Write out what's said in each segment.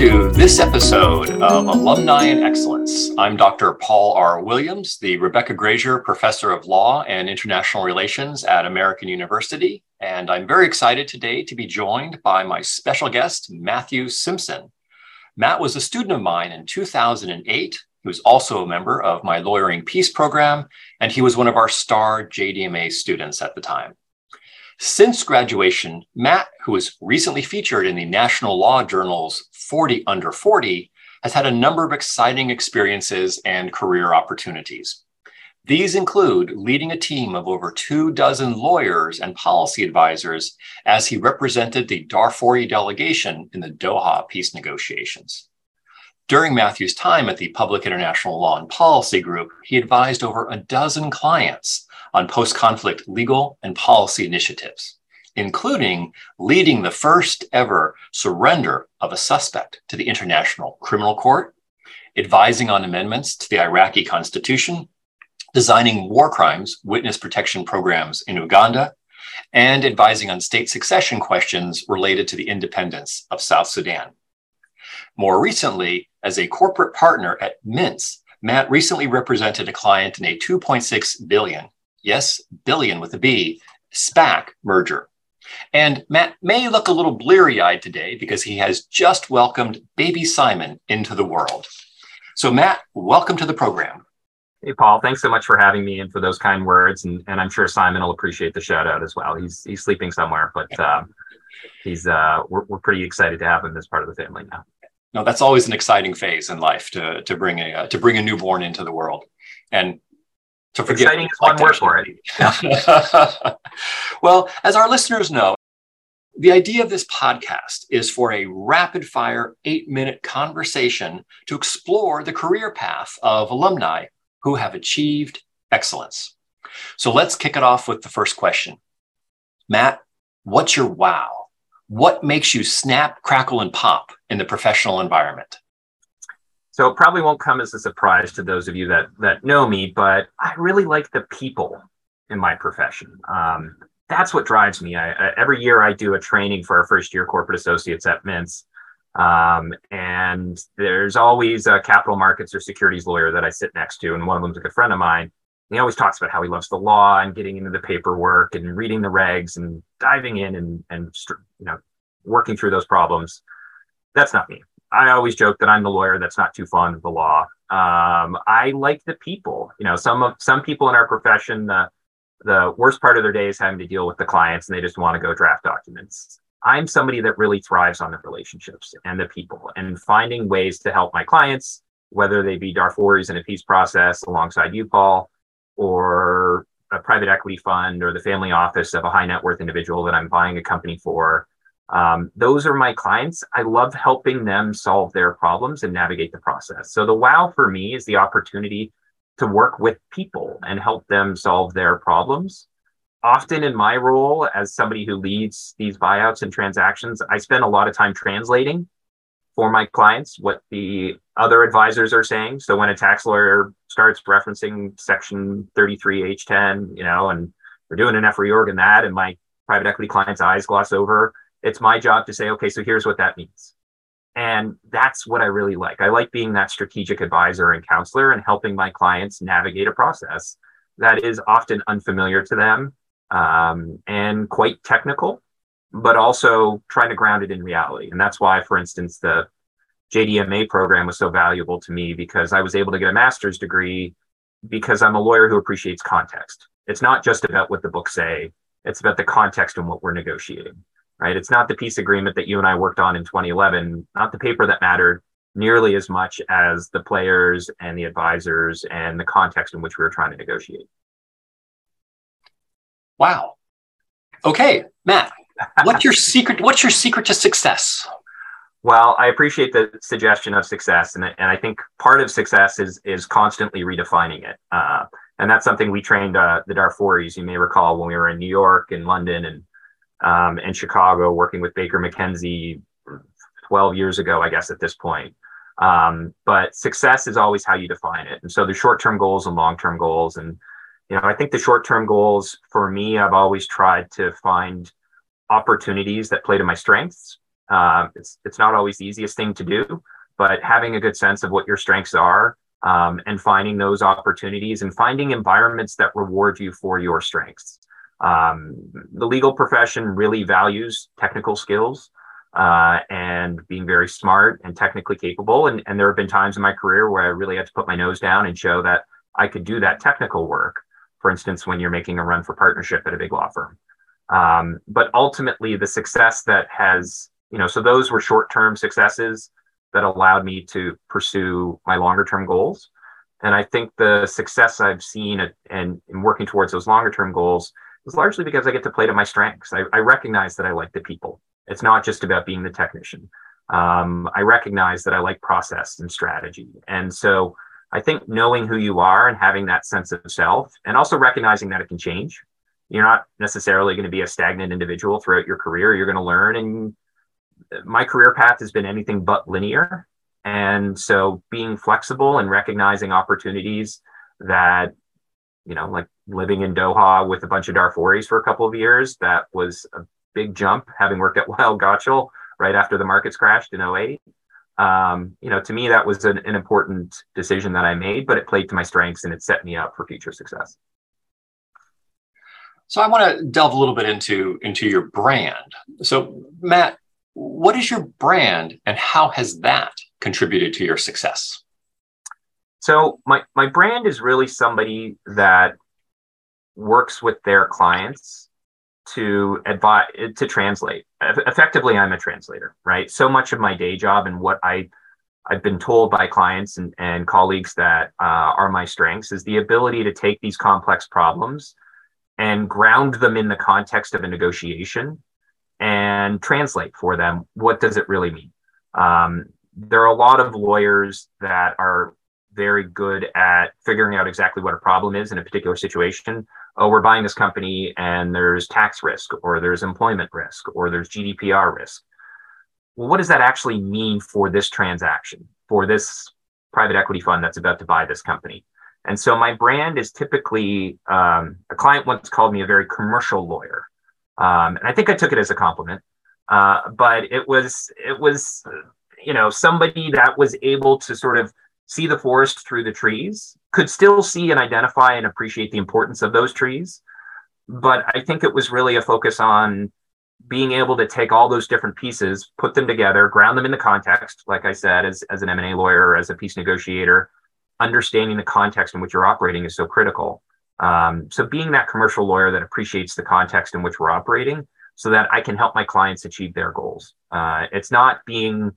to this episode of Alumni in Excellence. I'm Dr. Paul R. Williams, the Rebecca Grazier Professor of Law and International Relations at American University, and I'm very excited today to be joined by my special guest, Matthew Simpson. Matt was a student of mine in 2008. He was also a member of my Lawyering Peace program, and he was one of our star JDMA students at the time. Since graduation, Matt, who was recently featured in the National Law Journal's 40 Under 40, has had a number of exciting experiences and career opportunities. These include leading a team of over two dozen lawyers and policy advisors as he represented the Darfuri delegation in the Doha peace negotiations. During Matthew's time at the Public International Law and Policy Group, he advised over a dozen clients on post conflict legal and policy initiatives, including leading the first ever surrender of a suspect to the International Criminal Court, advising on amendments to the Iraqi constitution, designing war crimes witness protection programs in Uganda, and advising on state succession questions related to the independence of South Sudan. More recently, as a corporate partner at Mintz, Matt recently represented a client in a 2.6 billion yes, billion with a B, SPAC merger. And Matt may look a little bleary eyed today because he has just welcomed baby Simon into the world. So, Matt, welcome to the program. Hey, Paul, thanks so much for having me and for those kind words. And, and I'm sure Simon will appreciate the shout out as well. He's, he's sleeping somewhere, but uh, he's, uh, we're, we're pretty excited to have him as part of the family now. No, that's always an exciting phase in life to, to bring a, uh, to bring a newborn into the world. And to forget. Exciting is one word for it. well, as our listeners know, the idea of this podcast is for a rapid fire eight minute conversation to explore the career path of alumni who have achieved excellence. So let's kick it off with the first question. Matt, what's your wow? What makes you snap, crackle, and pop in the professional environment? So it probably won't come as a surprise to those of you that that know me, but I really like the people in my profession. Um, that's what drives me. I, I, every year I do a training for our first year corporate associates at Mintz. Um, and there's always a capital markets or securities lawyer that I sit next to, and one of them's a good friend of mine. He always talks about how he loves the law and getting into the paperwork and reading the regs and diving in and and you know working through those problems. That's not me. I always joke that I'm the lawyer that's not too fond of the law. Um, I like the people. You know, some of some people in our profession, the the worst part of their day is having to deal with the clients, and they just want to go draft documents. I'm somebody that really thrives on the relationships and the people, and finding ways to help my clients, whether they be Darfuris in a peace process alongside you, Paul, or a private equity fund, or the family office of a high net worth individual that I'm buying a company for um, those are my clients. I love helping them solve their problems and navigate the process. So the wow for me is the opportunity to work with people and help them solve their problems. Often in my role as somebody who leads these buyouts and transactions, I spend a lot of time translating for my clients what the other advisors are saying. So when a tax lawyer starts referencing section 338(h)(10), you know, and we're doing an F reorg in that, and my private equity clients' eyes gloss over, it's my job to say, okay, so here's what that means. And that's what I really like. I like being that strategic advisor and counselor and helping my clients navigate a process that is often unfamiliar to them um, and quite technical, but also trying to ground it in reality. And that's why, for instance, the JDMA program was so valuable to me because I was able to get a master's degree because I'm a lawyer who appreciates context. It's not just about what the books say, it's about the context and what we're negotiating right? It's not the peace agreement that you and I worked on in 2011, not the paper that mattered nearly as much as the players and the advisors and the context in which we were trying to negotiate. Wow. Okay, Matt, what's your secret? What's your secret to success? Well, I appreciate the suggestion of success, and, and I think part of success is is constantly redefining it. Uh, and that's something we trained uh, the Darfuris. You may recall when we were in New York and London and um, in Chicago, working with Baker McKenzie 12 years ago, I guess, at this point. Um, but success is always how you define it. And so the short-term goals and long-term goals. And, you know, I think the short-term goals for me, I've always tried to find opportunities that play to my strengths Um, it's it's not always the easiest thing to do, but having a good sense of what your strengths are um, and finding those opportunities and finding environments that reward you for your strengths. Um, the legal profession really values technical skills uh, and being very smart and technically capable. And, and there have been times in my career where I really had to put my nose down and show that I could do that technical work. For instance, when you're making a run for partnership at a big law firm. Um, but ultimately, the success that has, you know, so those were short term successes that allowed me to pursue my longer term goals. And I think the success I've seen and in working towards those longer term goals is largely because I get to play to my strengths. I, I recognize that I like the people. It's not just about being the technician. Um, I recognize that I like process and strategy. And so I think knowing who you are and having that sense of self and also recognizing that it can change. You're not necessarily going to be a stagnant individual throughout your career. You're going to learn. And my career path has been anything but linear. And so being flexible and recognizing opportunities that, you know, like living in Doha with a bunch of Darfuris for a couple of years, that was a big jump, having worked at Weil Gotshal right after the markets crashed in 08. Um, you know, to me, that was an, an important decision that I made, but it played to my strengths and it set me up for future success. So I want to delve a little bit into into your brand. So Matt, what is your brand and how has that contributed to your success? So my my brand is really somebody that works with their clients to advise to translate. Effectively i'm a translator right? So much of my day job and what i i've been told by clients and, and colleagues that uh, are my strengths is the ability to take these complex problems and ground them in the context of a negotiation and translate for them what does it really mean. Um, there are a lot of lawyers that are very good at figuring out exactly what a problem is in a particular situation oh, we're buying this company and there's tax risk or there's employment risk or there's GDPR risk. Well, what does that actually mean for this transaction, for this private equity fund that's about to buy this company? And so my brand is typically um, a client once called me a very commercial lawyer. Um, and I think I took it as a compliment. Uh, but it was it was you know somebody that was able to sort of see the forest through the trees, could still see and identify and appreciate the importance of those trees. But I think it was really a focus on being able to take all those different pieces, put them together, ground them in the context, like I said, as, as an M&A lawyer as a peace negotiator, understanding the context in which you're operating is so critical. Um, so being that commercial lawyer that appreciates the context in which we're operating so that I can help my clients achieve their goals. Uh, it's not being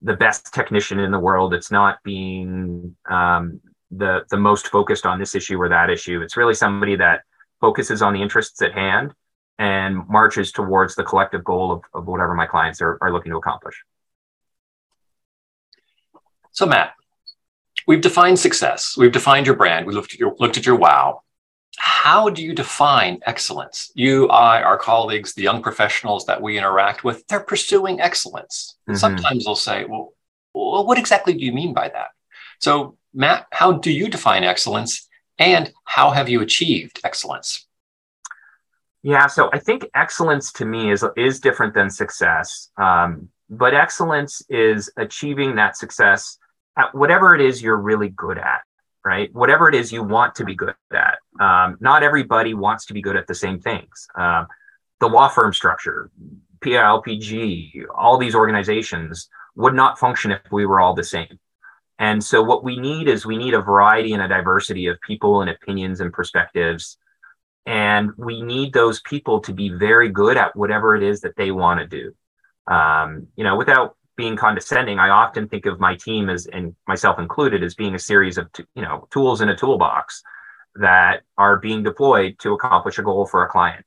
the best technician in the world. It's not being um, the the most focused on this issue or that issue. It's really somebody that focuses on the interests at hand and marches towards the collective goal of, of whatever my clients are, are looking to accomplish. So Matt, we've defined success. We've defined your brand. We looked at your looked at your wow how do you define excellence? You, I, our colleagues, the young professionals that we interact with, they're pursuing excellence. Mm-hmm. Sometimes they'll say, well, well, what exactly do you mean by that? So, Matt, how do you define excellence and how have you achieved excellence? Yeah, so I think excellence to me is, is different than success. Um, but excellence is achieving that success at whatever it is you're really good at right? Whatever it is you want to be good at. Um, not everybody wants to be good at the same things. Uh, the law firm structure, PILPG, all these organizations would not function if we were all the same. And so, what we need is we need a variety and a diversity of people and opinions and perspectives. And we need those people to be very good at whatever it is that they want to do. Um, you know, without being condescending, I often think of my team as, and myself included, as being a series of you know tools in a toolbox that are being deployed to accomplish a goal for a client.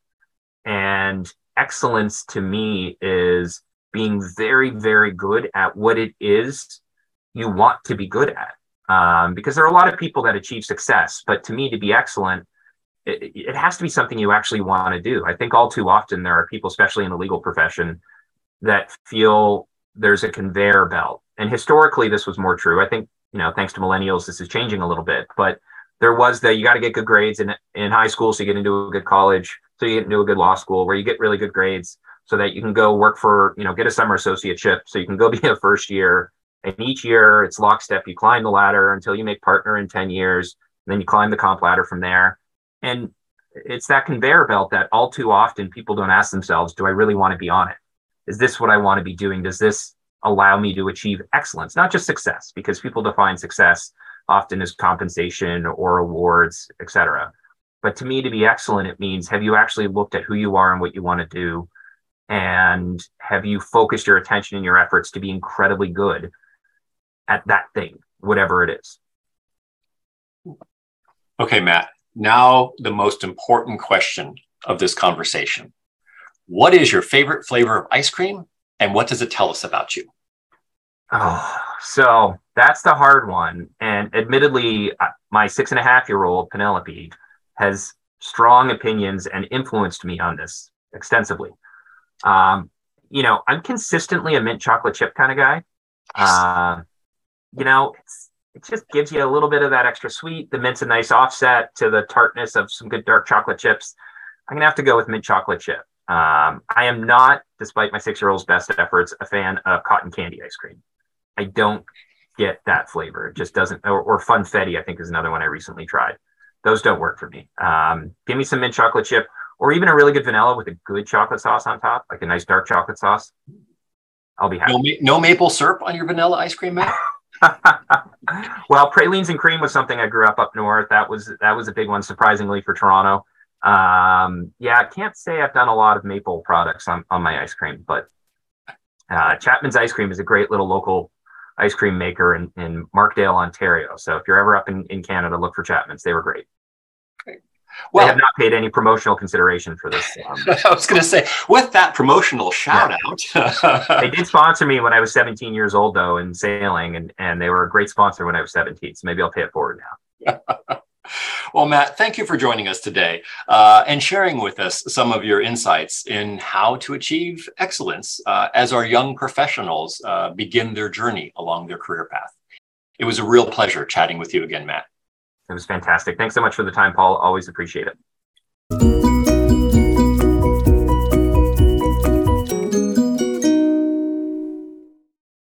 And excellence to me is being very, very good at what it is you want to be good at. Um, because there are a lot of people that achieve success, but to me, to be excellent, it, it has to be something you actually want to do. I think all too often there are people, especially in the legal profession, that feel there's a conveyor belt. And historically, this was more true. I think, you know, thanks to millennials, this is changing a little bit. But there was the you got to get good grades in, in high school so you get into a good college, so you get into a good law school where you get really good grades, so that you can go work for, you know, get a summer associateship. So you can go be a first year. And each year it's lockstep. You climb the ladder until you make partner in 10 years. Then you climb the comp ladder from there. And it's that conveyor belt that all too often people don't ask themselves, do I really want to be on it? Is this what I want to be doing? Does this allow me to achieve excellence, not just success, because people define success often as compensation or awards, etc. But to me, to be excellent, it means have you actually looked at who you are and what you want to do? And have you focused your attention and your efforts to be incredibly good at that thing, whatever it is? Okay, Matt. Now, the most important question of this conversation What is your favorite flavor of ice cream, and what does it tell us about you? Oh, so that's the hard one. And admittedly, uh, my six and a half year old Penelope has strong opinions and influenced me on this extensively. Um, you know, I'm consistently a mint chocolate chip kind of guy. Uh, you know, it just gives you a little bit of that extra sweet. The mint's a nice offset to the tartness of some good dark chocolate chips. I'm gonna have to go with mint chocolate chip. Um, I am not, despite my six-year-old's best efforts, a fan of cotton candy ice cream. I don't get that flavor. It just doesn't. Or, or funfetti, I think, is another one I recently tried. Those don't work for me. Um, give me some mint chocolate chip, or even a really good vanilla with a good chocolate sauce on top, like a nice dark chocolate sauce. I'll be happy. No, no maple syrup on your vanilla ice cream, Matt. well, pralines and cream was something I grew up up north. That was that was a big one, surprisingly for Toronto. Um, yeah, I can't say I've done a lot of maple products on, on my ice cream, but uh, Chapman's Ice Cream is a great little local ice cream maker in, in Markdale, Ontario. So if you're ever up in, in Canada, look for Chapman's. They were great. great. Well, they have not paid any promotional consideration for this. Um, I was going to say, with that promotional shout yeah. out, they did sponsor me when I was 17 years old, though, in sailing, and and they were a great sponsor when I was 17. So maybe I'll pay it forward now. well, Matt, thank you for joining us today uh, and sharing with us some of your insights in how to achieve excellence uh, as our young professionals uh, begin their journey along their career path. It was a real pleasure chatting with you again, Matt. It was fantastic. Thanks so much for the time, Paul. Always appreciate it.